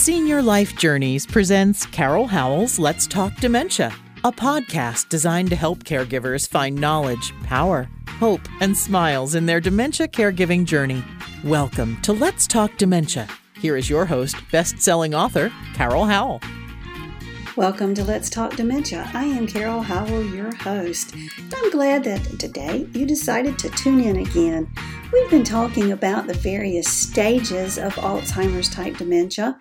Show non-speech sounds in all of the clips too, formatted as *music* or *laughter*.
Senior Life Journeys presents Carol Howell's Let's Talk Dementia, a podcast designed to help caregivers find knowledge, power, hope, and smiles in their dementia caregiving journey. Welcome to Let's Talk Dementia. Here is your host, best selling author, Carol Howell. Welcome to Let's Talk Dementia. I am Carol Howell, your host. I'm glad that today you decided to tune in again. We've been talking about the various stages of Alzheimer's type dementia.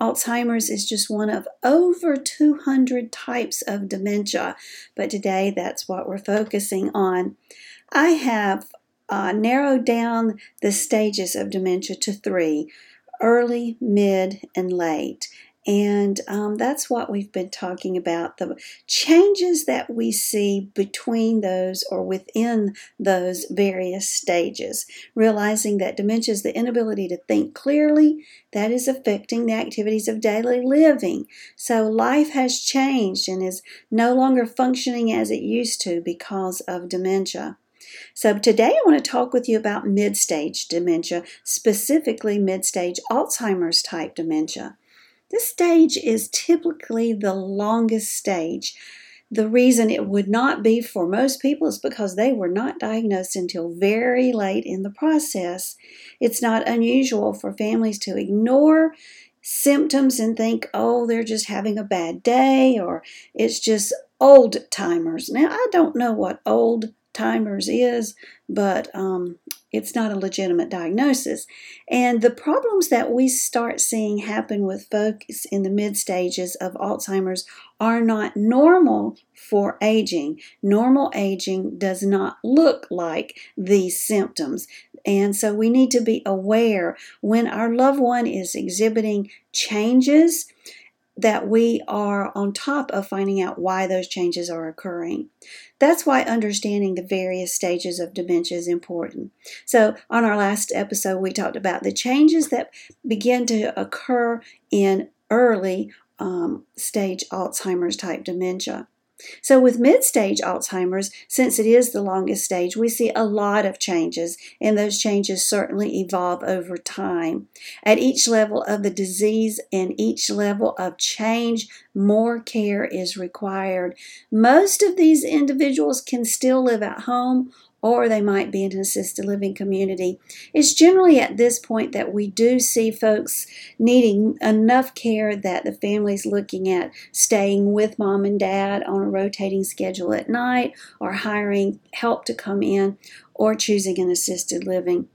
Alzheimer's is just one of over 200 types of dementia, but today that's what we're focusing on. I have uh, narrowed down the stages of dementia to three early, mid, and late. And um, that's what we've been talking about the changes that we see between those or within those various stages. Realizing that dementia is the inability to think clearly, that is affecting the activities of daily living. So life has changed and is no longer functioning as it used to because of dementia. So, today I want to talk with you about mid stage dementia, specifically mid stage Alzheimer's type dementia. This stage is typically the longest stage. The reason it would not be for most people is because they were not diagnosed until very late in the process. It's not unusual for families to ignore symptoms and think, oh, they're just having a bad day or it's just old timers. Now, I don't know what old timers is, but um, it's not a legitimate diagnosis. And the problems that we start seeing happen with folks in the mid stages of Alzheimer's are not normal for aging. Normal aging does not look like these symptoms. And so we need to be aware when our loved one is exhibiting changes that we are on top of finding out why those changes are occurring. That's why understanding the various stages of dementia is important. So, on our last episode, we talked about the changes that begin to occur in early um, stage Alzheimer's type dementia. So, with mid stage Alzheimer's, since it is the longest stage, we see a lot of changes, and those changes certainly evolve over time. At each level of the disease and each level of change, more care is required. Most of these individuals can still live at home or they might be in an assisted living community. It's generally at this point that we do see folks needing enough care that the family's looking at staying with mom and dad on a rotating schedule at night, or hiring help to come in, or choosing an assisted living.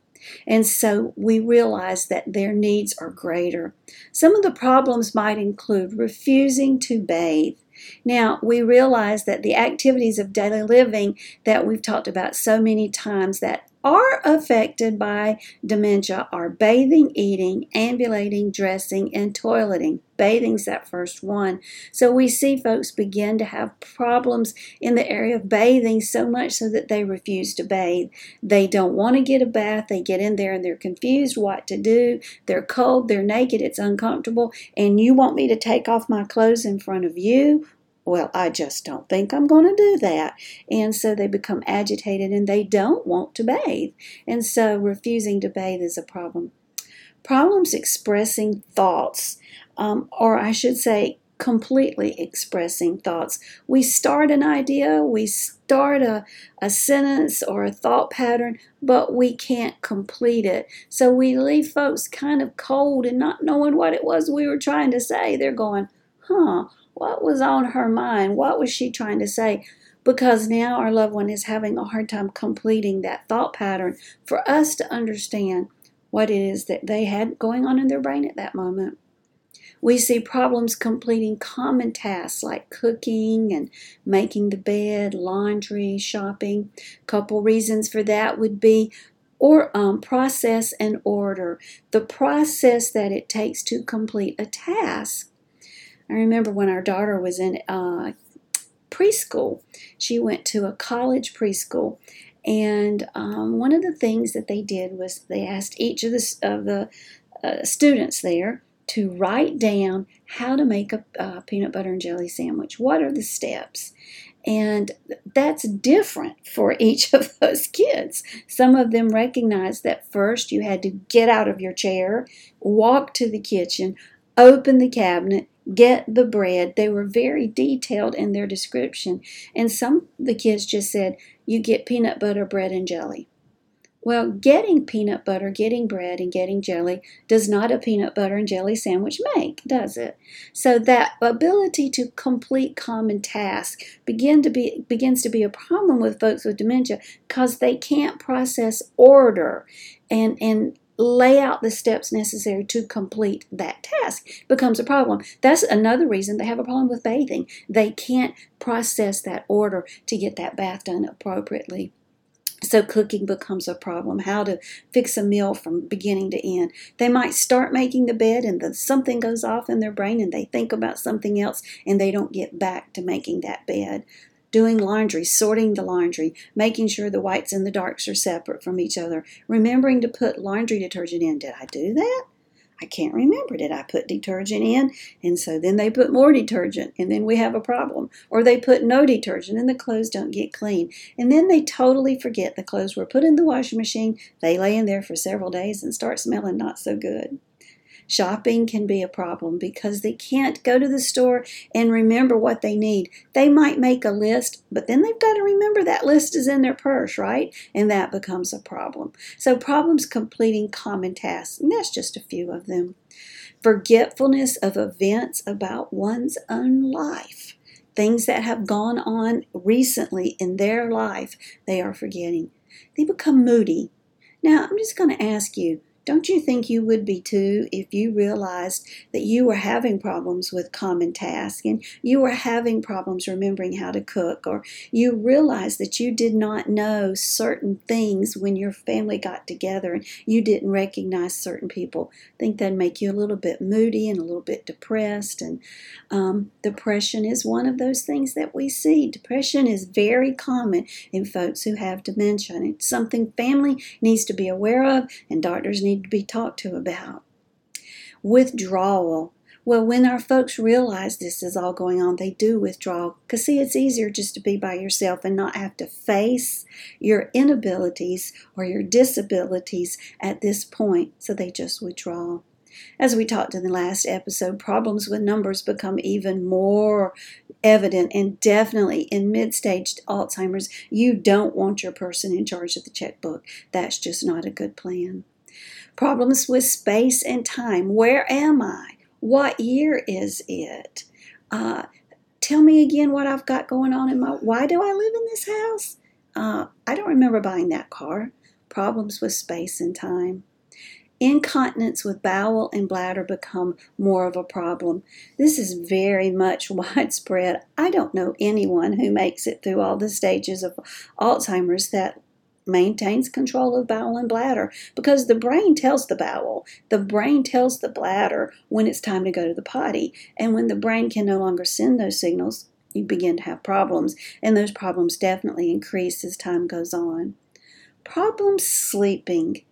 And so we realize that their needs are greater. Some of the problems might include refusing to bathe, now, we realize that the activities of daily living that we've talked about so many times that are affected by dementia are bathing, eating, ambulating, dressing, and toileting. Bathing's that first one. So we see folks begin to have problems in the area of bathing so much so that they refuse to bathe. They don't want to get a bath. They get in there and they're confused what to do. They're cold, they're naked, it's uncomfortable, and you want me to take off my clothes in front of you? well, I just don't think I'm going to do that. And so they become agitated and they don't want to bathe. And so refusing to bathe is a problem. Problems expressing thoughts, um, or I should say, completely expressing thoughts. We start an idea, we start a, a sentence or a thought pattern, but we can't complete it. So we leave folks kind of cold and not knowing what it was we were trying to say. They're going, huh, what was on her mind? What was she trying to say? Because now our loved one is having a hard time completing that thought pattern for us to understand what it is that they had going on in their brain at that moment. We see problems completing common tasks like cooking and making the bed, laundry, shopping. A couple reasons for that would be or um, process and order, the process that it takes to complete a task. I remember when our daughter was in uh, preschool, she went to a college preschool. And um, one of the things that they did was they asked each of the, of the uh, students there to write down how to make a, a peanut butter and jelly sandwich. What are the steps? And that's different for *laughs* each of those kids. Some of them recognized that first you had to get out of your chair, walk to the kitchen, open the cabinet, get the bread. They were very detailed in their description. And some of the kids just said, You get peanut butter, bread, and jelly. Well, getting peanut butter, getting bread, and getting jelly does not a peanut butter and jelly sandwich make, does it? So that ability to complete common tasks begin to be begins to be a problem with folks with dementia because they can't process order and and lay out the steps necessary to complete that task becomes a problem. That's another reason they have a problem with bathing. They can't process that order to get that bath done appropriately. So cooking becomes a problem. How to fix a meal from beginning to end. They might start making the bed and the, something goes off in their brain and they think about something else and they don't get back to making that bed. Doing laundry, sorting the laundry, making sure the whites and the darks are separate from each other, remembering to put laundry detergent in. Did I do that? I can't remember. Did I put detergent in? And so then they put more detergent, and then we have a problem. Or they put no detergent, and the clothes don't get clean. And then they totally forget the clothes were put in the washing machine. They lay in there for several days and start smelling not so good. Shopping can be a problem because they can't go to the store and remember what they need. They might make a list, but then they've got to remember that list is in their purse, right? And that becomes a problem. So, problems completing common tasks, and that's just a few of them. Forgetfulness of events about one's own life. Things that have gone on recently in their life, they are forgetting. They become moody. Now, I'm just going to ask you don't you think you would be too if you realized that you were having problems with common tasks and you were having problems remembering how to cook, or you realized that you did not know certain things when your family got together and you didn't recognize certain people? I think that'd make you a little bit moody and a little bit depressed. And um, depression is one of those things that we see. Depression is very common in folks who have dementia, and it's something family needs to be aware of, and doctors need need to be talked to about. Withdrawal. Well, when our folks realize this is all going on, they do withdraw. Because, see, it's easier just to be by yourself and not have to face your inabilities or your disabilities at this point. So they just withdraw. As we talked in the last episode, problems with numbers become even more evident and definitely in mid stage Alzheimer's, you don't want your person in charge of the checkbook. That's just not a good plan problems with space and time. Where am I? What year is it? Uh, tell me again what I've got going on in my. Why do I live in this house? Uh, I don't remember buying that car. Problems with space and time. Incontinence with bowel and bladder become more of a problem. This is very much *laughs* widespread. I don't know anyone who makes it through all the stages of Alzheimer's that maintains control of bowel and bladder because the brain tells the bowel, the brain tells the bladder when it's time to go to the potty. And when the brain can no longer send those signals, you begin to have problems. And those problems definitely increase as time goes on. Problems sleeping.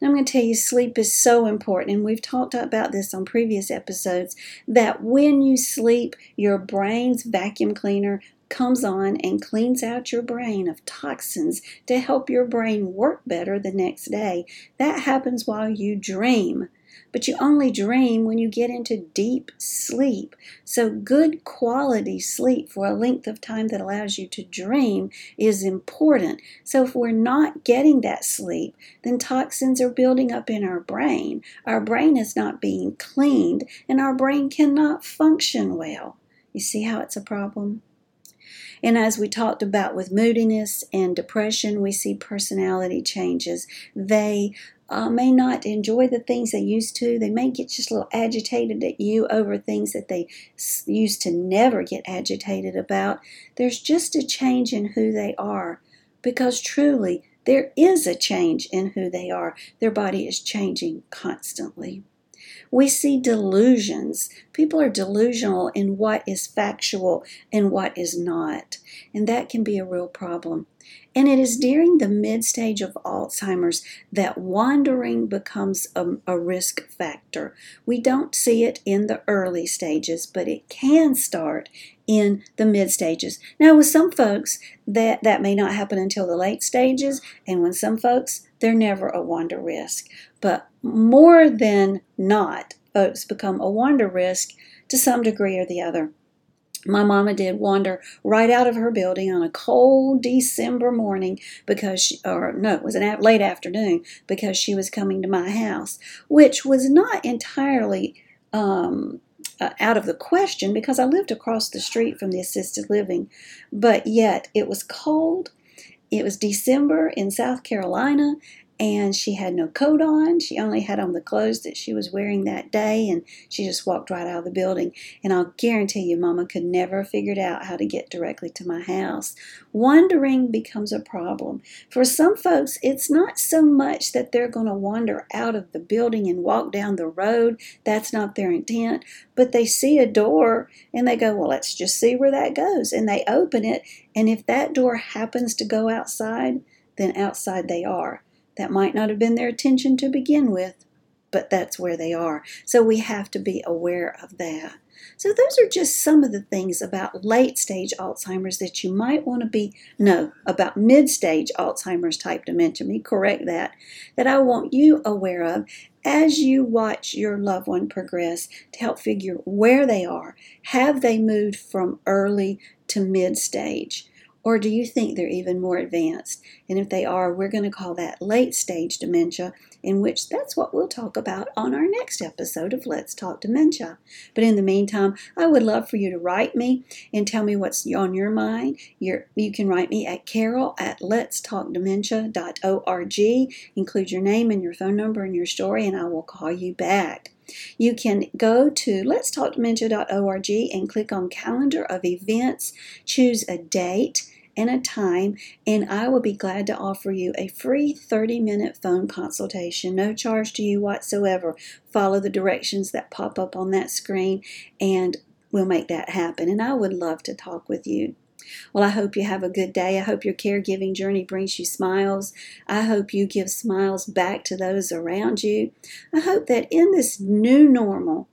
Now, I'm going to tell you, sleep is so important, and we've talked about this on previous episodes that when you sleep, your brain's vacuum cleaner comes on and cleans out your brain of toxins to help your brain work better the next day. That happens while you dream. But you only dream when you get into deep sleep. So, good quality sleep for a length of time that allows you to dream is important. So, if we're not getting that sleep, then toxins are building up in our brain. Our brain is not being cleaned, and our brain cannot function well. You see how it's a problem? And as we talked about with moodiness and depression, we see personality changes. They uh, may not enjoy the things they used to. They may get just a little agitated at you over things that they used to never get agitated about. There's just a change in who they are because truly there is a change in who they are. Their body is changing constantly. We see delusions. People are delusional in what is factual and what is not. And that can be a real problem. And it is during the mid stage of Alzheimer's that wandering becomes a, a, risk factor. We don't see it in the early stages, but it can start in the mid stages. Now, with some folks, that, that may not happen until the late stages, and with some folks, they're never a wander risk. But more than not, folks become a wander risk to some degree or the other. My mama did wander right out of her building on a cold December morning because, she, or no, it was an late afternoon because she was coming to my house, which was not entirely um, uh, out of the question because I lived across the street from the assisted living, but yet it was cold. It was December in South Carolina, and she had no coat on. She only had on the clothes that she was wearing that day, and she just walked right out of the building. And I'll guarantee you, Mama could never have figured out how to get directly to my house. Wandering becomes a problem. For some folks, it's not so much that they're going to wander out of the building and walk down the road. That's not their intent. But they see a door and they go, Well, let's just see where that goes. And they open it. And if that door happens to go outside, then outside they are. That might not have been their intention to begin with, but that's where they are. So we have to be aware of that. So those are just some of the things about late stage Alzheimer's that you might want to be no about mid stage Alzheimer's type dementia. Me correct that. That I want you aware of as you watch your loved one progress to help figure where they are. Have they moved from early to mid stage? Or do you think they're even more advanced? And if they are, we're going to call that late stage dementia, in which that's what we'll talk about on our next episode of Let's Talk Dementia. But in the meantime, I would love for you to write me and tell me what's on your mind. You're, you can write me at carol at letstalkdementia.org. Include your name and your phone number and your story, and I will call you back. You can go to letstalkdementia.org and click on calendar of events, choose a date and a time, and I will be glad to offer you a free 30 minute phone consultation, no charge to you whatsoever. Follow the directions that pop up on that screen, and we'll make that happen. And I would love to talk with you. Well, I hope you have a good day. I hope your caregiving journey brings you smiles. I hope you give smiles back to those around you. I hope that in this new normal,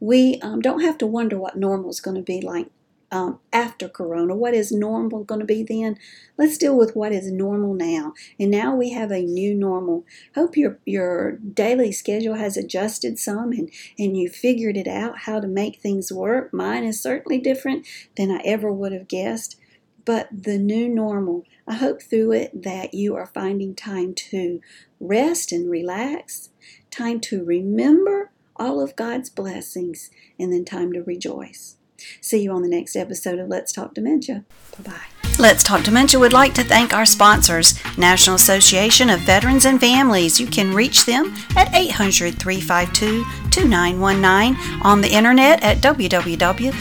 we um, don't have to wonder what normal is going to be like um, after Corona. What is normal going to be then? Let's deal with what is normal now. And now we have a new normal. Hope your your daily schedule has adjusted some and, and you figured it out how to make things work. Mine is certainly different than I ever would have guessed. But the new normal, I hope through it that you are finding time to rest and relax, time to remember all of God's blessings, and then time to rejoice. See you on the next episode of Let's Talk Dementia. Bye bye. Let's Talk Dementia would like to thank our sponsors, National Association of Veterans and Families. You can reach them at 800 352 2919 on the internet at www.navf.org.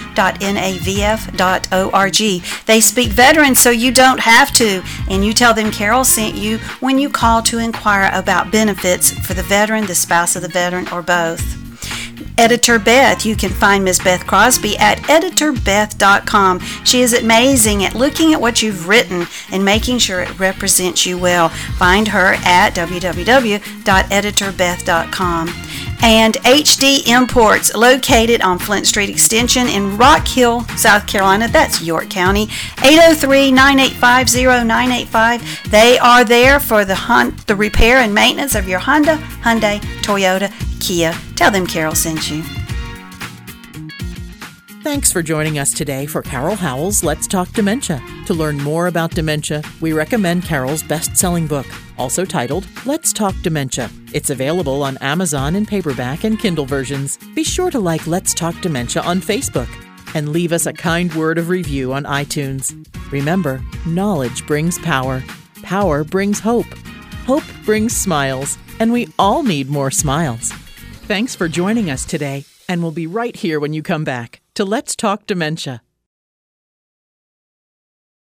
They speak veterans so you don't have to, and you tell them Carol sent you when you call to inquire about benefits for the veteran, the spouse of the veteran, or both. Editor Beth. You can find Ms. Beth Crosby at editorbeth.com. She is amazing at looking at what you've written and making sure it represents you well. Find her at www.editorbeth.com. And HD Imports, located on Flint Street Extension in Rock Hill, South Carolina. That's York County. 803 985 0985. They are there for the, the repair and maintenance of your Honda, Hyundai, Toyota, Kia. Tell them Carol sent you. Thanks for joining us today for Carol Howell's Let's Talk Dementia. To learn more about dementia, we recommend Carol's best selling book, also titled Let's Talk Dementia. It's available on Amazon in paperback and Kindle versions. Be sure to like Let's Talk Dementia on Facebook and leave us a kind word of review on iTunes. Remember, knowledge brings power, power brings hope, hope brings smiles, and we all need more smiles. Thanks for joining us today, and we'll be right here when you come back to Let's Talk Dementia.